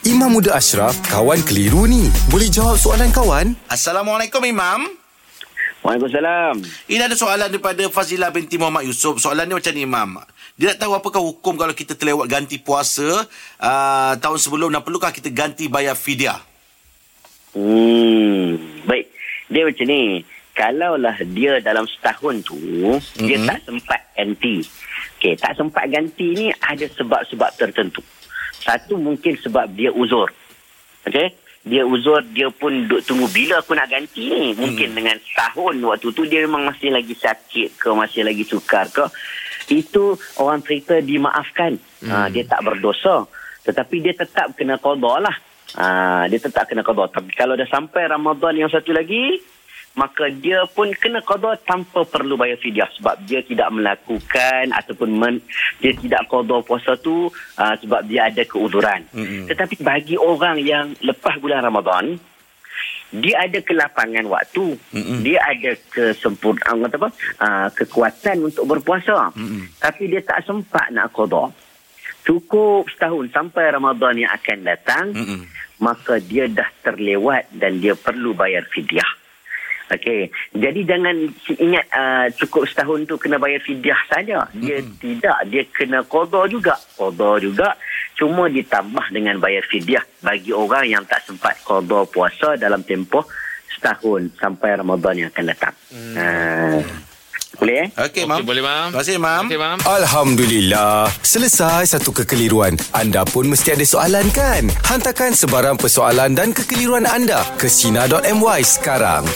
Imam Muda Ashraf, kawan keliru ni. Boleh jawab soalan kawan? Assalamualaikum Imam. Waalaikumsalam. Ini ada soalan daripada Fazila binti Muhammad Yusof. Soalan ni macam ni Imam. Dia nak tahu apakah hukum kalau kita terlewat ganti puasa uh, tahun sebelum dan perlukah kita ganti bayar fidyah? Hmm, baik. Dia macam ni. Kalaulah dia dalam setahun tu, mm-hmm. dia tak sempat ganti. Okey, tak sempat ganti ni ada sebab-sebab tertentu. Satu mungkin sebab dia uzur. Okey? Dia uzur, dia pun duk tunggu bila aku nak ganti ni. Mungkin hmm. dengan tahun waktu tu dia memang masih lagi sakit ke, masih lagi sukar ke. Itu orang cerita dimaafkan. Hmm. Ha, dia tak berdosa. Tetapi dia tetap kena kodok lah. Ha, dia tetap kena kodok. Tapi kalau dah sampai Ramadan yang satu lagi, maka dia pun kena qada tanpa perlu bayar fidyah sebab dia tidak melakukan ataupun men, dia tidak qada puasa tu uh, sebab dia ada keuzuran. Mm-hmm. Tetapi bagi orang yang lepas bulan Ramadan dia ada kelapangan waktu, mm-hmm. dia ada kesempurnaan apa? Uh, kekuatan untuk berpuasa. Mm-hmm. Tapi dia tak sempat nak qada. Cukup setahun sampai Ramadan yang akan datang, mm-hmm. maka dia dah terlewat dan dia perlu bayar fidyah. Okey. Jadi jangan ingat uh, cukup setahun tu kena bayar fidyah saja. Dia hmm. tidak, dia kena qada juga. Qada juga cuma ditambah dengan bayar fidyah bagi orang yang tak sempat qada puasa dalam tempoh setahun sampai Ramadan yang akan datang. Hmm. Uh, boleh eh? Okey, Mam. Okay, boleh, Mam. Terima kasih, Mam. Okay, Mam. Alhamdulillah. Selesai satu kekeliruan. Anda pun mesti ada soalan, kan? Hantarkan sebarang persoalan dan kekeliruan anda ke Sina.my sekarang.